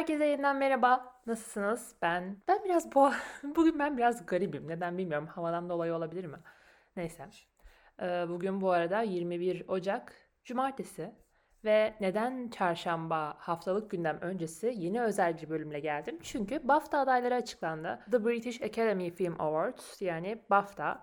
Herkese yeniden merhaba. Nasılsınız? Ben ben biraz bu bugün ben biraz garibim. Neden bilmiyorum. Havadan dolayı olabilir mi? Neyse. Ee, bugün bu arada 21 Ocak Cumartesi ve neden çarşamba haftalık gündem öncesi yeni özel bir bölümle geldim? Çünkü BAFTA adayları açıklandı. The British Academy Film Awards yani BAFTA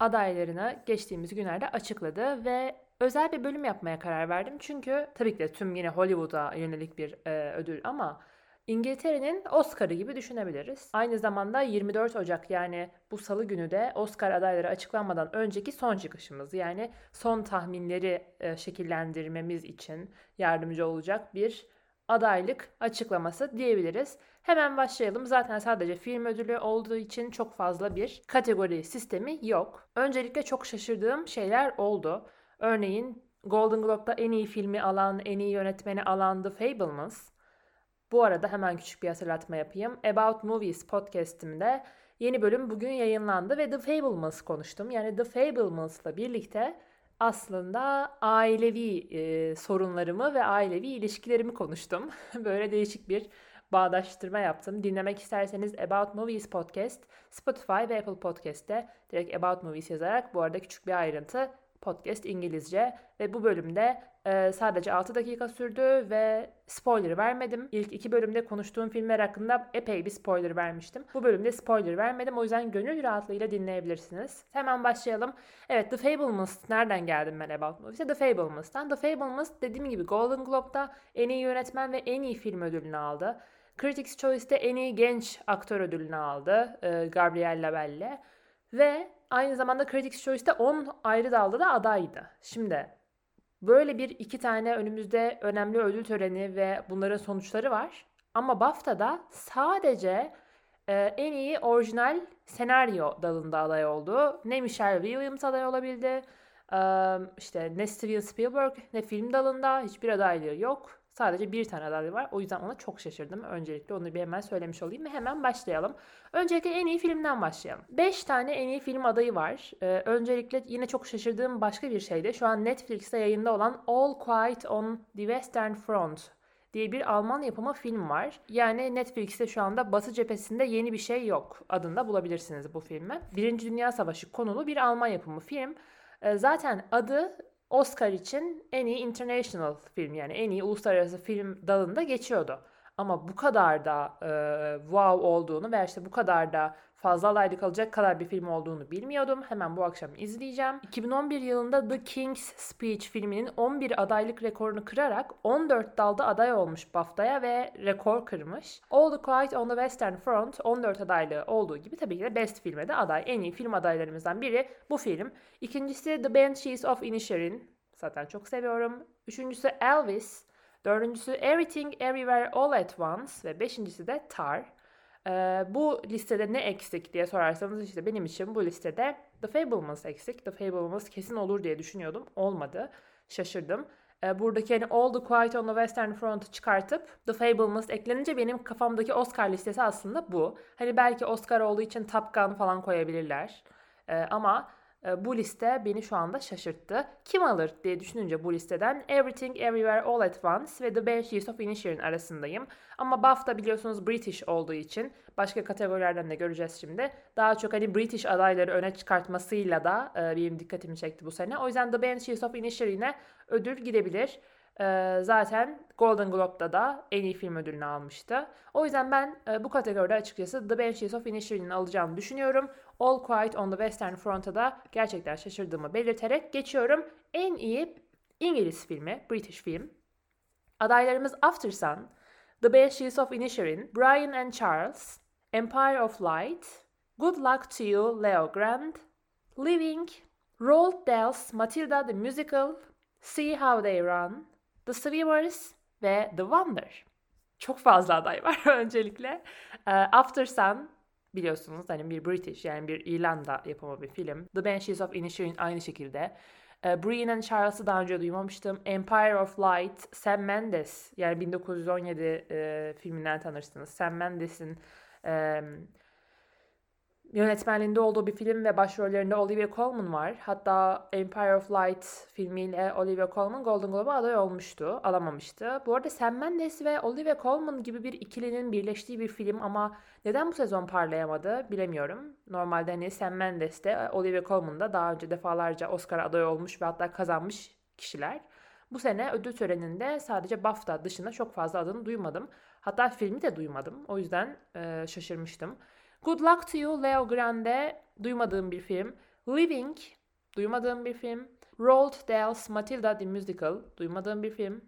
adaylarını geçtiğimiz günlerde açıkladı ve özel bir bölüm yapmaya karar verdim. Çünkü tabii ki de tüm yine Hollywood'a yönelik bir e, ödül ama İngiltere'nin Oscar'ı gibi düşünebiliriz. Aynı zamanda 24 Ocak yani bu salı günü de Oscar adayları açıklanmadan önceki son çıkışımız. Yani son tahminleri e, şekillendirmemiz için yardımcı olacak bir adaylık açıklaması diyebiliriz. Hemen başlayalım. Zaten sadece film ödülü olduğu için çok fazla bir kategori sistemi yok. Öncelikle çok şaşırdığım şeyler oldu. Örneğin Golden Globe'da en iyi filmi alan, en iyi yönetmeni alan The Fablemans. Bu arada hemen küçük bir hatırlatma yapayım. About Movies podcastimde yeni bölüm bugün yayınlandı ve The Fablemans konuştum. Yani The Fablemans'la birlikte aslında ailevi e, sorunlarımı ve ailevi ilişkilerimi konuştum. Böyle değişik bir bağdaştırma yaptım. Dinlemek isterseniz About Movies Podcast Spotify ve Apple Podcast'te direkt About Movies yazarak bu arada küçük bir ayrıntı podcast İngilizce ve bu bölümde e, sadece 6 dakika sürdü ve spoiler vermedim. İlk iki bölümde konuştuğum filmler hakkında epey bir spoiler vermiştim. Bu bölümde spoiler vermedim o yüzden gönül rahatlığıyla dinleyebilirsiniz. Hemen başlayalım. Evet The Fablemans nereden geldim ben About Movies'e? The Fablemans'tan. The Fablemans dediğim gibi Golden Globe'da en iyi yönetmen ve en iyi film ödülünü aldı. Critics' Choice'te en iyi genç aktör ödülünü aldı e, Gabrielle Labelle. Ve aynı zamanda Critics' Choice'te 10 ayrı dalda da adaydı. Şimdi böyle bir iki tane önümüzde önemli ödül töreni ve bunların sonuçları var. Ama BAFTA'da sadece e, en iyi orijinal senaryo dalında aday oldu. Ne Michelle Williams aday olabildi, e, işte ne Steven Spielberg ne film dalında hiçbir adaylığı yok. Sadece bir tane aday var. O yüzden ona çok şaşırdım. Öncelikle onu bir hemen söylemiş olayım ve hemen başlayalım. Öncelikle en iyi filmden başlayalım. 5 tane en iyi film adayı var. Ee, öncelikle yine çok şaşırdığım başka bir şey de şu an Netflix'te yayında olan All Quiet on the Western Front diye bir Alman yapımı film var. Yani Netflix'te şu anda Batı cephesinde yeni bir şey yok adında bulabilirsiniz bu filmi. Birinci Dünya Savaşı konulu bir Alman yapımı film. Ee, zaten adı Oscar için en iyi international film yani en iyi uluslararası film dalında geçiyordu. Ama bu kadar da e, wow olduğunu ve işte bu kadar da fazla adaylık alacak kadar bir film olduğunu bilmiyordum. Hemen bu akşam izleyeceğim. 2011 yılında The King's Speech filminin 11 adaylık rekorunu kırarak 14 dalda aday olmuş BAFTA'ya ve rekor kırmış. All the Quiet on the Western Front 14 adaylığı olduğu gibi tabii ki de Best Film'e de aday. En iyi film adaylarımızdan biri bu film. İkincisi The Banshees of Inisherin. Zaten çok seviyorum. Üçüncüsü Elvis. Dördüncüsü Everything Everywhere All at Once ve beşincisi de Tar. Bu listede ne eksik diye sorarsanız işte benim için bu listede The Fablemans eksik. The Fablemans kesin olur diye düşünüyordum. Olmadı. Şaşırdım. Buradaki hani All the Quiet on the Western Front'u çıkartıp The Fablemans eklenince benim kafamdaki Oscar listesi aslında bu. Hani belki Oscar olduğu için Top Gun falan koyabilirler. Ee, ama bu liste beni şu anda şaşırttı. Kim alır diye düşününce bu listeden Everything Everywhere All at Once ve The Banshees of Inisherin arasındayım. Ama BAFTA biliyorsunuz British olduğu için başka kategorilerden de göreceğiz şimdi. Daha çok hani British adayları öne çıkartmasıyla da e, benim dikkatimi çekti bu sene. O yüzden The Banshees of Inisherin'e ödül gidebilir. E, zaten Golden Globe'da da en iyi film ödülünü almıştı. O yüzden ben e, bu kategoride açıkçası The Banshees of Inisherin'in alacağını düşünüyorum. All Quiet on the Western Front'a da gerçekten şaşırdığımı belirterek geçiyorum. En iyi İngiliz filmi, British film. Adaylarımız After Sun, The Banshees of Inisherin, Brian and Charles, Empire of Light, Good Luck to You, Leo Grant, Living, Roald Dahl's Matilda the Musical, See How They Run, The Swimmers ve The Wonder. Çok fazla aday var öncelikle. After Sun biliyorsunuz hani bir British yani bir İrlanda yapımı bir film. The Banshees of Inisherin aynı şekilde. E, Brian and Charles'ı daha önce duymamıştım. Empire of Light, Sam Mendes yani 1917 e, filminden tanırsınız. Sam Mendes'in e, yönetmenliğinde olduğu bir film ve başrollerinde Olivia Colman var. Hatta Empire of Light filmiyle Olivia Colman Golden Globe'a aday olmuştu. Alamamıştı. Bu arada Sam Mendes ve Olivia Colman gibi bir ikilinin birleştiği bir film ama neden bu sezon parlayamadı bilemiyorum. Normalde hani Sam Mendes de Olivia Colman da daha önce defalarca Oscar aday olmuş ve hatta kazanmış kişiler. Bu sene ödül töreninde sadece BAFTA dışında çok fazla adını duymadım. Hatta filmi de duymadım. O yüzden e, şaşırmıştım. Good Luck to You, Leo Grande duymadığım bir film. Living duymadığım bir film. Roald Dahl's Matilda the Musical duymadığım bir film.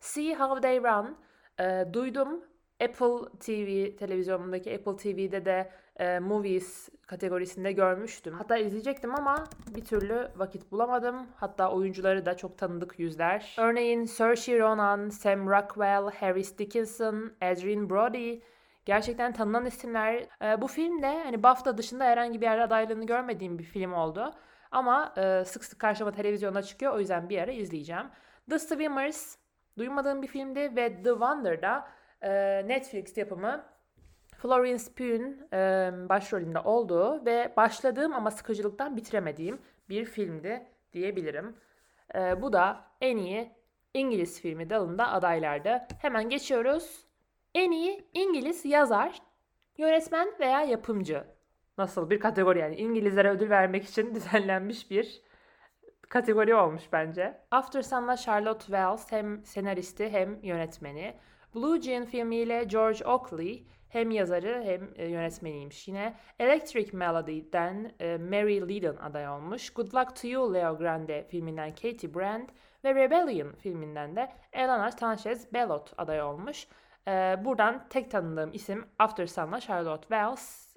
See How They Run e, duydum. Apple TV televizyonundaki Apple TV'de de e, Movies kategorisinde görmüştüm. Hatta izleyecektim ama bir türlü vakit bulamadım. Hatta oyuncuları da çok tanıdık yüzler. Örneğin Saoirse Ronan, Sam Rockwell, Harris Dickinson, Adrian Brody gerçekten tanınan isimler. E, bu film de hani BAFTA dışında herhangi bir yerde adaylığını görmediğim bir film oldu. Ama e, sık sık karşıma televizyona çıkıyor. O yüzden bir ara izleyeceğim. The Swimmers duymadığım bir filmdi ve The Wonder'da e, Netflix yapımı Florence Pugh'un e, başrolünde olduğu ve başladığım ama sıkıcılıktan bitiremediğim bir filmdi diyebilirim. E, bu da en iyi İngiliz filmi dalında adaylarda. Hemen geçiyoruz. En iyi İngiliz yazar, yönetmen veya yapımcı. Nasıl bir kategori yani İngilizlere ödül vermek için düzenlenmiş bir kategori olmuş bence. After Sun'la Charlotte Wells hem senaristi hem yönetmeni. Blue Jean filmiyle George Oakley hem yazarı hem e, yönetmeniymiş yine. Electric Melody'den e, Mary Lydon aday olmuş. Good Luck to You Leo Grande filminden Katie Brand ve Rebellion filminden de Elena Sanchez Bellot aday olmuş. E, buradan tek tanıdığım isim After Sun'la Charlotte Wells.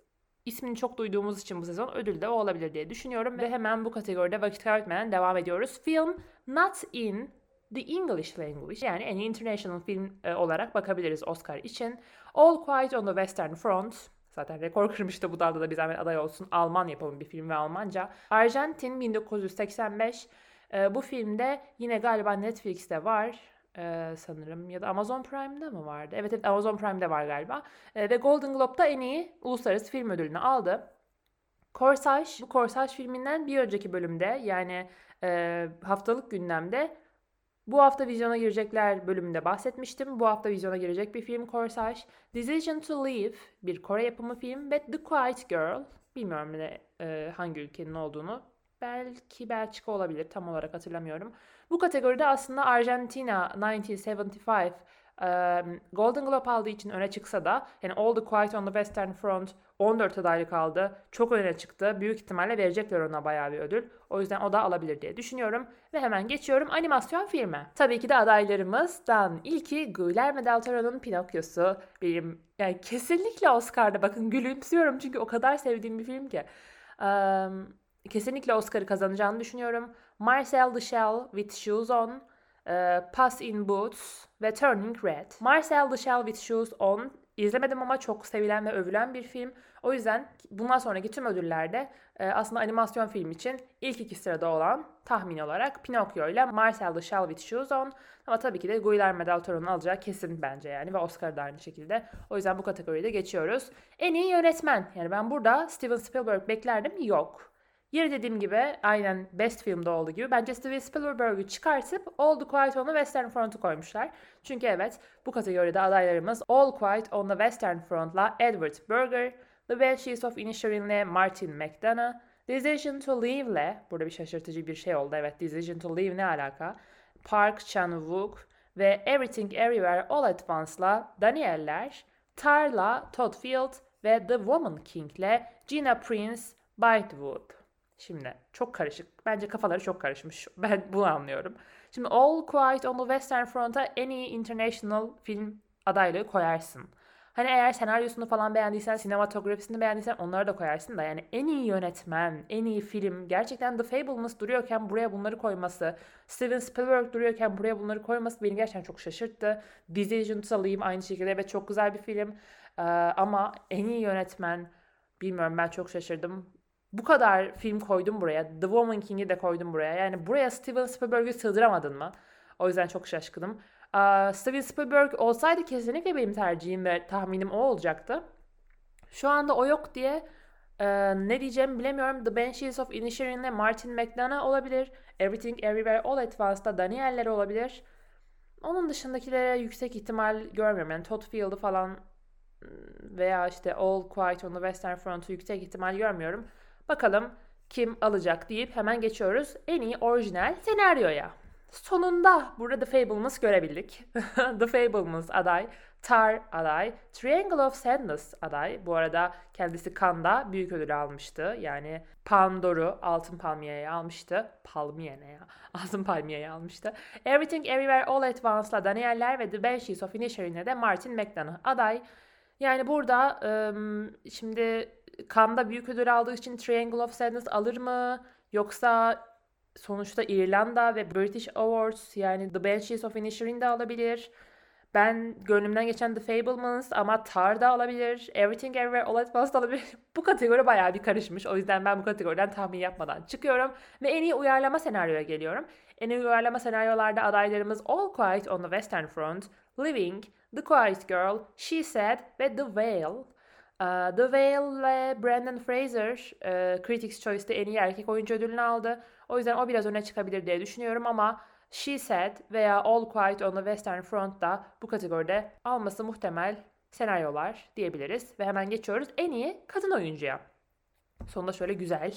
İsmini çok duyduğumuz için bu sezon ödül de o olabilir diye düşünüyorum. Ve hemen bu kategoride vakit kaybetmeden devam ediyoruz. Film Not In The English Language yani en international film e, olarak bakabiliriz Oscar için. All Quiet on the Western Front Zaten rekor kırmıştı bu dalda da bir zahmet aday olsun. Alman yapımı bir film ve Almanca. Arjantin 1985. E, bu filmde yine galiba Netflix'te var e, sanırım ya da Amazon Prime'da mı vardı? Evet, evet Amazon Prime'de var galiba. E, ve Golden Globe'da en iyi uluslararası film ödülünü aldı. Korsaj, bu Korsaj filminden bir önceki bölümde yani e, haftalık gündemde bu hafta vizyona girecekler bölümünde bahsetmiştim. Bu hafta vizyona girecek bir film Corsage. Decision to Leave bir Kore yapımı film ve The Quiet Girl. Bilmiyorum ne, e, hangi ülkenin olduğunu. Belki Belçika olabilir tam olarak hatırlamıyorum. Bu kategoride aslında Argentina 1975 Golden Globe aldığı için öne çıksa da yani All the Quiet on the Western Front 14 adaylık aldı. Çok öne çıktı. Büyük ihtimalle verecekler ona bayağı bir ödül. O yüzden o da alabilir diye düşünüyorum. Ve hemen geçiyorum animasyon filme. Tabii ki de adaylarımızdan ilki Guillermo del Toro'nun Pinokyo'su. Benim yani kesinlikle Oscar'da bakın gülümsüyorum çünkü o kadar sevdiğim bir film ki. Um, kesinlikle Oscar'ı kazanacağını düşünüyorum. Marcel Shell with Shoes On e, Pass in Boots ve Turning Red. Marcel Shell with Shoes On izlemedim ama çok sevilen ve övülen bir film. O yüzden bundan sonraki tüm ödüllerde e, aslında animasyon film için ilk iki sırada olan tahmin olarak Pinocchio ile Marcel Shell with Shoes On. Ama tabii ki de Guillermo del Toro'nun alacağı kesin bence yani ve Oscar da aynı şekilde. O yüzden bu kategoriyi de geçiyoruz. En iyi yönetmen. Yani ben burada Steven Spielberg beklerdim. Yok. Yine dediğim gibi aynen Best Film'de olduğu gibi bence Steven Spielberg'ü çıkartıp All the Quiet on the Western Front'u koymuşlar. Çünkü evet bu kategoride adaylarımız All Quiet on the Western Front'la Edward Berger, The Banshees of Inisherin'le Martin McDonough, Decision to Leave'le, burada bir şaşırtıcı bir şey oldu evet Decision to Leave ne alaka? Park Chan-wook ve Everything Everywhere All at Once'la Daniel'ler, Tar'la Todd Field ve The Woman King'le Gina Prince Bytewood. Şimdi çok karışık. Bence kafaları çok karışmış. Ben bunu anlıyorum. Şimdi All Quiet on the Western Front'a en iyi international film adaylığı koyarsın. Hani eğer senaryosunu falan beğendiysen, sinematografisini beğendiysen onları da koyarsın da yani en iyi yönetmen, en iyi film, gerçekten The Fablemans duruyorken buraya bunları koyması, Steven Spielberg duruyorken buraya bunları koyması beni gerçekten çok şaşırttı. Decision to Leave aynı şekilde evet çok güzel bir film ee, ama en iyi yönetmen bilmiyorum ben çok şaşırdım bu kadar film koydum buraya. The Woman King'i de koydum buraya. Yani buraya Steven Spielberg'ü sığdıramadın mı? O yüzden çok şaşkınım. Steven Spielberg olsaydı kesinlikle benim tercihim ve tahminim o olacaktı. Şu anda o yok diye Ee, ne diyeceğimi bilemiyorum. The Banshees of Inisherin'le Martin McDonough olabilir. Everything Everywhere All at Once'da Daniel'ler olabilir. Onun dışındakilere yüksek ihtimal görmüyorum. Yani Todd Field'ı falan ıı, veya işte All Quiet on the Western Front'u yüksek ihtimal görmüyorum. Bakalım kim alacak deyip hemen geçiyoruz en iyi orijinal senaryoya. Sonunda burada The Fablemans görebildik. The Fablemans aday, Tar aday, Triangle of Sadness aday. Bu arada kendisi Cannes'da büyük ödül almıştı. Yani Pandor'u Altın Palmiye'ye almıştı. Palmiye ne ya? Altın Palmiye'ye almıştı. Everything Everywhere All at Once'la Daniel'ler ve The Banshees of Inisherin'e de Martin McDonough aday. Yani burada ım, şimdi Cannes'da büyük ödül aldığı için Triangle of Sadness alır mı? Yoksa sonuçta İrlanda ve British Awards yani The Banshees of Inisherin de alabilir. Ben gönlümden geçen The Fablemans ama Tar da alabilir. Everything Everywhere All At Once da alabilir. bu kategori bayağı bir karışmış. O yüzden ben bu kategoriden tahmin yapmadan çıkıyorum. Ve en iyi uyarlama senaryoya geliyorum. En iyi uyarlama senaryolarda adaylarımız All Quiet on the Western Front, Living, The Quiet Girl, She Said ve The Whale. Uh, The Whale ile Brandon Fraser uh, Critics' Choice'te en iyi erkek oyuncu ödülünü aldı. O yüzden o biraz öne çıkabilir diye düşünüyorum ama She Said veya All Quiet on the Western Front da bu kategoride alması muhtemel senaryolar diyebiliriz. Ve hemen geçiyoruz en iyi kadın oyuncuya. Sonunda şöyle güzel,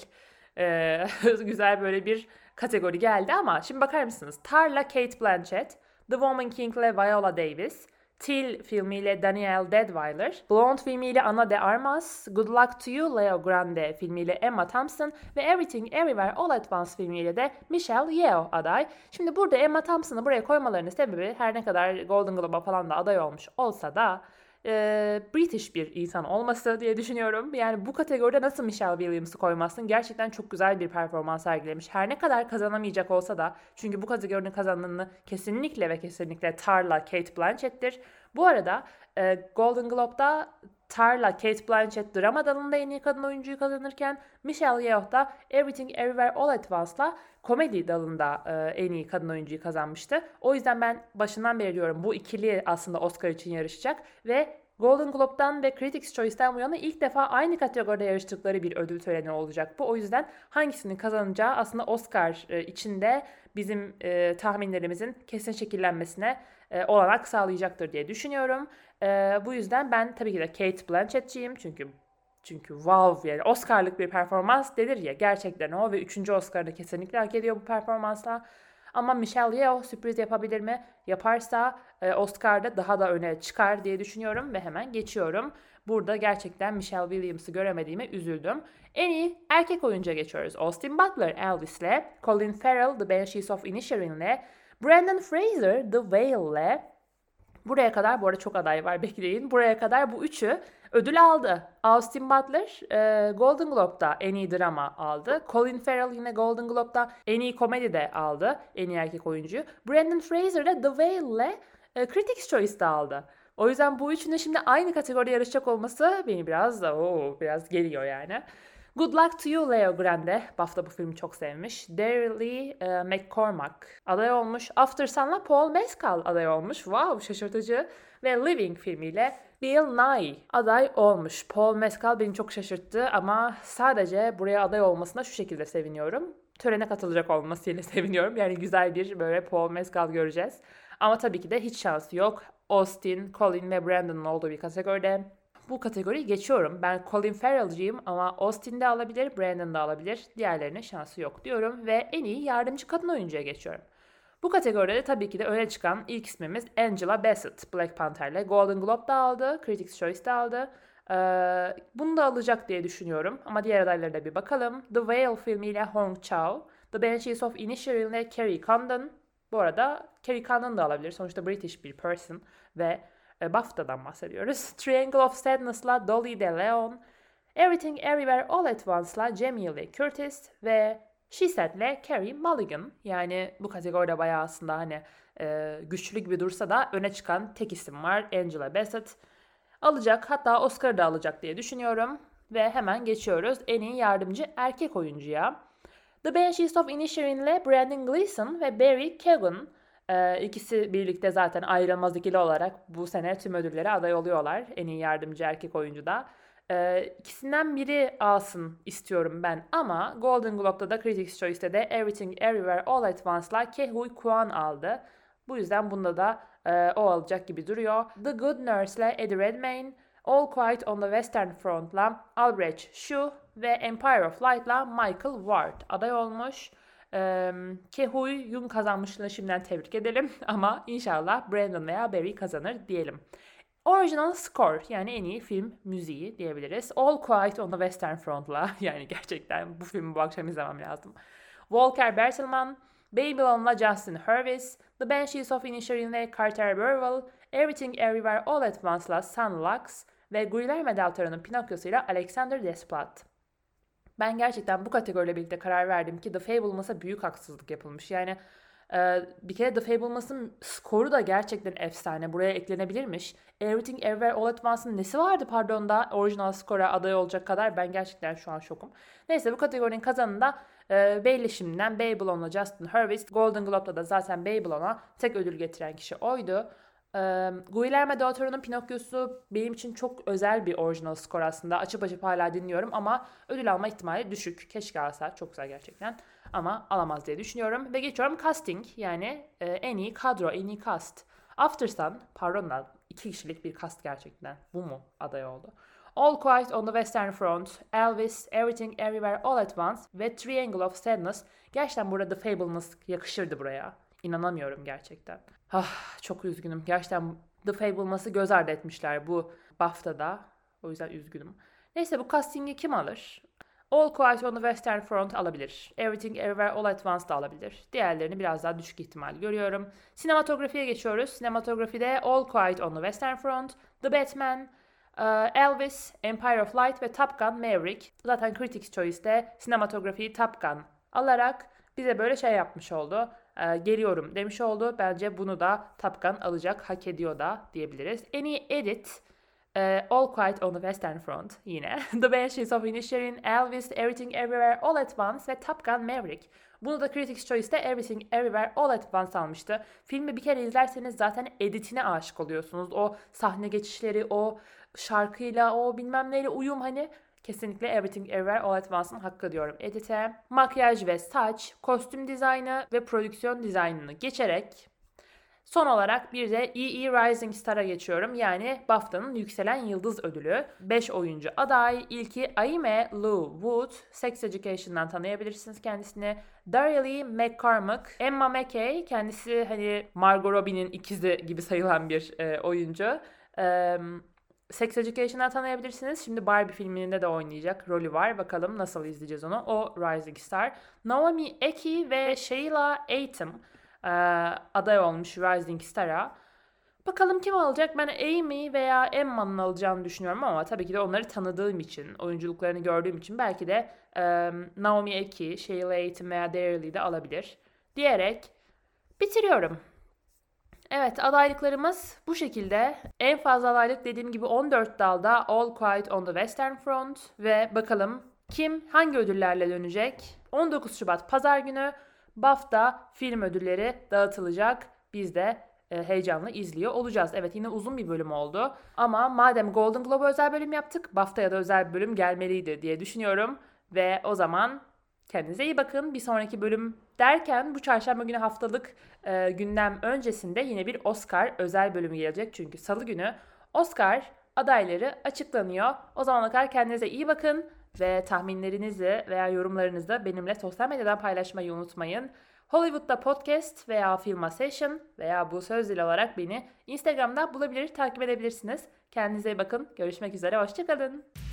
e, güzel böyle bir kategori geldi ama şimdi bakar mısınız? Tarla Kate Blanchett, The Woman King ile Viola Davis, Till filmiyle Danielle Deadweiler, Blonde filmiyle Ana de Armas, Good Luck to You Leo Grande filmiyle Emma Thompson ve Everything Everywhere All at Once filmiyle de Michelle Yeoh aday. Şimdi burada Emma Thompson'ı buraya koymalarının sebebi her ne kadar Golden Globe'a falan da aday olmuş olsa da e, British bir insan olması diye düşünüyorum. Yani bu kategoride nasıl Michelle Williams'ı koymazsın? Gerçekten çok güzel bir performans sergilemiş. Her ne kadar kazanamayacak olsa da çünkü bu kategorinin kazananını kesinlikle ve kesinlikle Tarla Kate Blanchett'tir. Bu arada e, Golden Globe'da Tarla Kate Blanchett drama dalında en iyi kadın oyuncuyu kazanırken Michelle Yeoh da Everything Everywhere All at Once'la komedi dalında e, en iyi kadın oyuncuyu kazanmıştı. O yüzden ben başından beri diyorum bu ikili aslında Oscar için yarışacak ve Golden Globe'dan ve Critics' Choice'dan bu yana ilk defa aynı kategoride yarıştıkları bir ödül töreni olacak bu. O yüzden hangisinin kazanacağı aslında Oscar e, içinde bizim e, tahminlerimizin kesin şekillenmesine e, olanak sağlayacaktır diye düşünüyorum. E, bu yüzden ben tabii ki de Kate Blanchett'ciyim çünkü çünkü wow yani Oscar'lık bir performans denir ya gerçekten o ve 3. Oscar'da kesinlikle hak ediyor bu performansla. Ama Michelle Yeoh sürpriz yapabilir mi? Yaparsa e, Oscar'da daha da öne çıkar diye düşünüyorum ve hemen geçiyorum. Burada gerçekten Michelle Williams'ı göremediğime üzüldüm. En iyi erkek oyuncuya geçiyoruz. Austin Butler Elvis'le, Colin Farrell The Banshees of Inisherin'le, Brandon Fraser The Whale'le, Buraya kadar bu arada çok aday var bekleyin. Buraya kadar bu üçü ödül aldı. Austin Butler e, Golden Globe'da en iyi drama aldı. Colin Farrell yine Golden Globe'da en iyi komedi de aldı. En iyi erkek oyuncu. Brandon Fraser de The Whale'le e, Critics' Choice'da aldı. O yüzden bu üçünün şimdi aynı kategoride yarışacak olması beni biraz da oo, biraz geliyor yani. Good Luck to You Leo Grande. BAFTA bu filmi çok sevmiş. Daryl e, McCormack aday olmuş. After Sun'la Paul Mescal aday olmuş. Wow şaşırtıcı. Ve Living filmiyle Bill Nye aday olmuş. Paul Mescal beni çok şaşırttı ama sadece buraya aday olmasına şu şekilde seviniyorum. Törene katılacak olmasıyla seviniyorum. Yani güzel bir böyle Paul Mescal göreceğiz. Ama tabii ki de hiç şansı yok. Austin, Colin ve Brandon'ın olduğu bir kategoride bu kategoriyi geçiyorum. Ben Colin Farrell'cıyım ama Austin de alabilir, Brandon da alabilir. Diğerlerine şansı yok diyorum ve en iyi yardımcı kadın oyuncuya geçiyorum. Bu kategoride tabii ki de öne çıkan ilk ismimiz Angela Bassett. Black Panther'le Golden Globe da aldı, Critics' Choice da aldı. Ee, bunu da alacak diye düşünüyorum ama diğer adaylara da bir bakalım. The Whale filmiyle Hong Chau, The Banshees of Inisherin ile Carrie Condon. Bu arada Carrie Condon da alabilir. Sonuçta British bir person ve e, BAFTA'dan bahsediyoruz. Triangle of Sadness'la Dolly De Leon, Everything Everywhere All at Once'la Jamie Lee Curtis ve She Said'le Carrie Mulligan. Yani bu kategoride bayağı aslında hani e, güçlü gibi dursa da öne çıkan tek isim var. Angela Bassett. Alacak hatta Oscar da alacak diye düşünüyorum. Ve hemen geçiyoruz en iyi yardımcı erkek oyuncuya. The Banshees of Inisherin'le Brandon Gleeson ve Barry Keoghan ee, ikisi birlikte zaten ayrılmaz ikili olarak bu sene tüm ödüllere aday oluyorlar. En iyi yardımcı erkek oyuncu da. Ee, ikisinden biri alsın istiyorum ben ama Golden Globe'da da Critics' Choice'de de Everything Everywhere All at Once'la Kehui Kwan aldı. Bu yüzden bunda da e, o alacak gibi duruyor. The Good Nurse'le Eddie Redmayne, All Quiet on the Western Front'la Albrecht Shu ve Empire of Light'la Michael Ward aday olmuş. Ee, Kehui Yun kazanmışlığını şimdiden tebrik edelim ama inşallah Brandon veya Barry kazanır diyelim. Original Score yani en iyi film müziği diyebiliriz. All Quiet on the Western Front'la yani gerçekten bu filmi bu akşam izlemem lazım. Volker Bertelmann, Babylon'la Justin Hurwitz, The Banshees of Inisherin'le Carter Burwell, Everything Everywhere All at Once'la Sun Lux ve Guillermo del Toro'nun Pinokyo'suyla Alexander Desplat. Ben gerçekten bu kategoriyle birlikte karar verdim ki The Fablemas'a büyük haksızlık yapılmış. Yani ee, bir kere The Fablemas'ın skoru da gerçekten efsane. Buraya eklenebilirmiş. Everything Everywhere All at Once'ın nesi vardı pardon da orijinal skora aday olacak kadar ben gerçekten şu an şokum. Neyse bu kategorinin kazanında e, belli şimdiden Babylon'la Justin Hurwitz. Golden Globe'da da zaten Babylon'a tek ödül getiren kişi oydu. E, Guillermo del Toro'nun Pinokyo'su benim için çok özel bir orijinal skor aslında. Açıp açıp hala dinliyorum ama ödül alma ihtimali düşük. Keşke alsa. Çok güzel gerçekten. Ama alamaz diye düşünüyorum. Ve geçiyorum casting yani e, en iyi kadro, en iyi cast. After Sun, pardon da iki kişilik bir cast gerçekten. Bu mu aday oldu? All Quiet on the Western Front, Elvis, Everything Everywhere All at Once ve Triangle of Sadness. Gerçekten burada The Fablemans yakışırdı buraya. İnanamıyorum gerçekten. Ah, çok üzgünüm. Gerçekten The Fablemas'ı göz ardı etmişler bu BAFTA'da. O yüzden üzgünüm. Neyse bu castingi kim alır? All Quiet on the Western Front alabilir. Everything Everywhere All at Once da alabilir. Diğerlerini biraz daha düşük ihtimal görüyorum. Sinematografiye geçiyoruz. Sinematografide All Quiet on the Western Front, The Batman, e, Elvis, Empire of Light ve Top Gun Maverick. Zaten Critics Choice'de sinematografiyi Top Gun alarak bize böyle şey yapmış oldu. E, geliyorum demiş oldu. Bence bunu da Top Gun alacak, hak ediyor da diyebiliriz. En iyi edit Uh, All Quiet on the Western Front yine. the Banshees of Inisherin, Elvis, Everything Everywhere All at Once ve Top Gun Maverick. Bunu da Critics Choice'te Everything Everywhere All at Once almıştı. Filmi bir kere izlerseniz zaten editine aşık oluyorsunuz. O sahne geçişleri, o şarkıyla, o bilmem neyle uyum hani kesinlikle Everything Everywhere All at Once'ın hakkı diyorum edite. Makyaj ve saç, kostüm dizaynı ve prodüksiyon dizaynını geçerek Son olarak bir de EE Rising Star'a geçiyorum. Yani BAFTA'nın Yükselen Yıldız Ödülü. 5 oyuncu aday. İlki Aime Lou Wood. Sex Education'dan tanıyabilirsiniz kendisini. Daria Lee McCormack. Emma Mackey. Kendisi hani Margot Robbie'nin ikizi gibi sayılan bir e, oyuncu. E, Sex Education'dan tanıyabilirsiniz. Şimdi Barbie filminde de oynayacak rolü var. Bakalım nasıl izleyeceğiz onu. O Rising Star. Naomi Eki ve Sheila Aitum e, aday olmuş Rising Star'a. Bakalım kim alacak? Ben Amy veya Emma'nın alacağını düşünüyorum ama tabii ki de onları tanıdığım için, oyunculuklarını gördüğüm için belki de e, Naomi Eki, Sheila Aiton veya Daryl de alabilir diyerek bitiriyorum. Evet adaylıklarımız bu şekilde. En fazla adaylık dediğim gibi 14 dalda All Quiet on the Western Front ve bakalım kim hangi ödüllerle dönecek? 19 Şubat pazar günü BAFTA film ödülleri dağıtılacak. Biz de e, heyecanla izliyor olacağız. Evet yine uzun bir bölüm oldu. Ama madem Golden Globe özel bölüm yaptık, BAFTA'ya da özel bir bölüm gelmeliydi diye düşünüyorum. Ve o zaman kendinize iyi bakın. Bir sonraki bölüm derken bu çarşamba günü haftalık e, gündem öncesinde yine bir Oscar özel bölümü gelecek. Çünkü salı günü Oscar adayları açıklanıyor. O zamana kadar kendinize iyi bakın ve tahminlerinizi veya yorumlarınızı benimle sosyal medyadan paylaşmayı unutmayın. Hollywood'da podcast veya Filma Session veya bu söz dil olarak beni Instagram'da bulabilir, takip edebilirsiniz. Kendinize iyi bakın. Görüşmek üzere. Hoşçakalın.